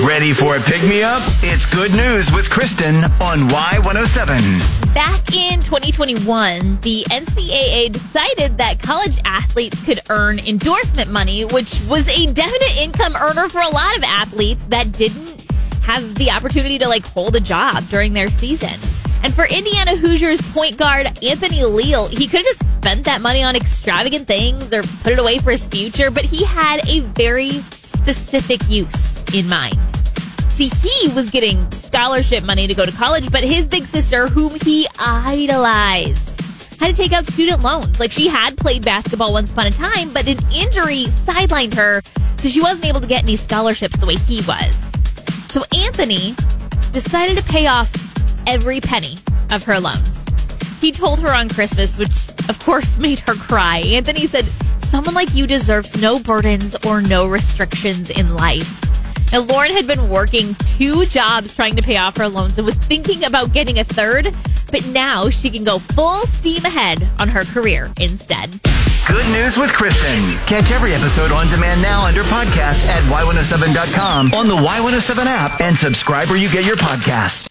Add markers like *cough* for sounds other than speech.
Ready for a pick me up? It's good news with Kristen on Y107. Back in 2021, the NCAA decided that college athletes could earn endorsement money, which was a definite income earner for a lot of athletes that didn't have the opportunity to like hold a job during their season. And for Indiana Hoosiers point guard Anthony Leal, he could have just spent that money on extravagant things or put it away for his future, but he had a very specific use in mind. See, he was getting scholarship money to go to college, but his big sister, whom he idolized, had to take out student loans. Like she had played basketball once upon a time, but an injury sidelined her, so she wasn't able to get any scholarships the way he was. So Anthony decided to pay off every penny of her loans. He told her on Christmas, which of course *laughs* made her cry. Anthony said, Someone like you deserves no burdens or no restrictions in life. Now, Lauren had been working two jobs trying to pay off her loans and was thinking about getting a third, but now she can go full steam ahead on her career instead. Good news with Kristen. Catch every episode on demand now under podcast at Y107.com on the Y107 app and subscribe where you get your podcasts.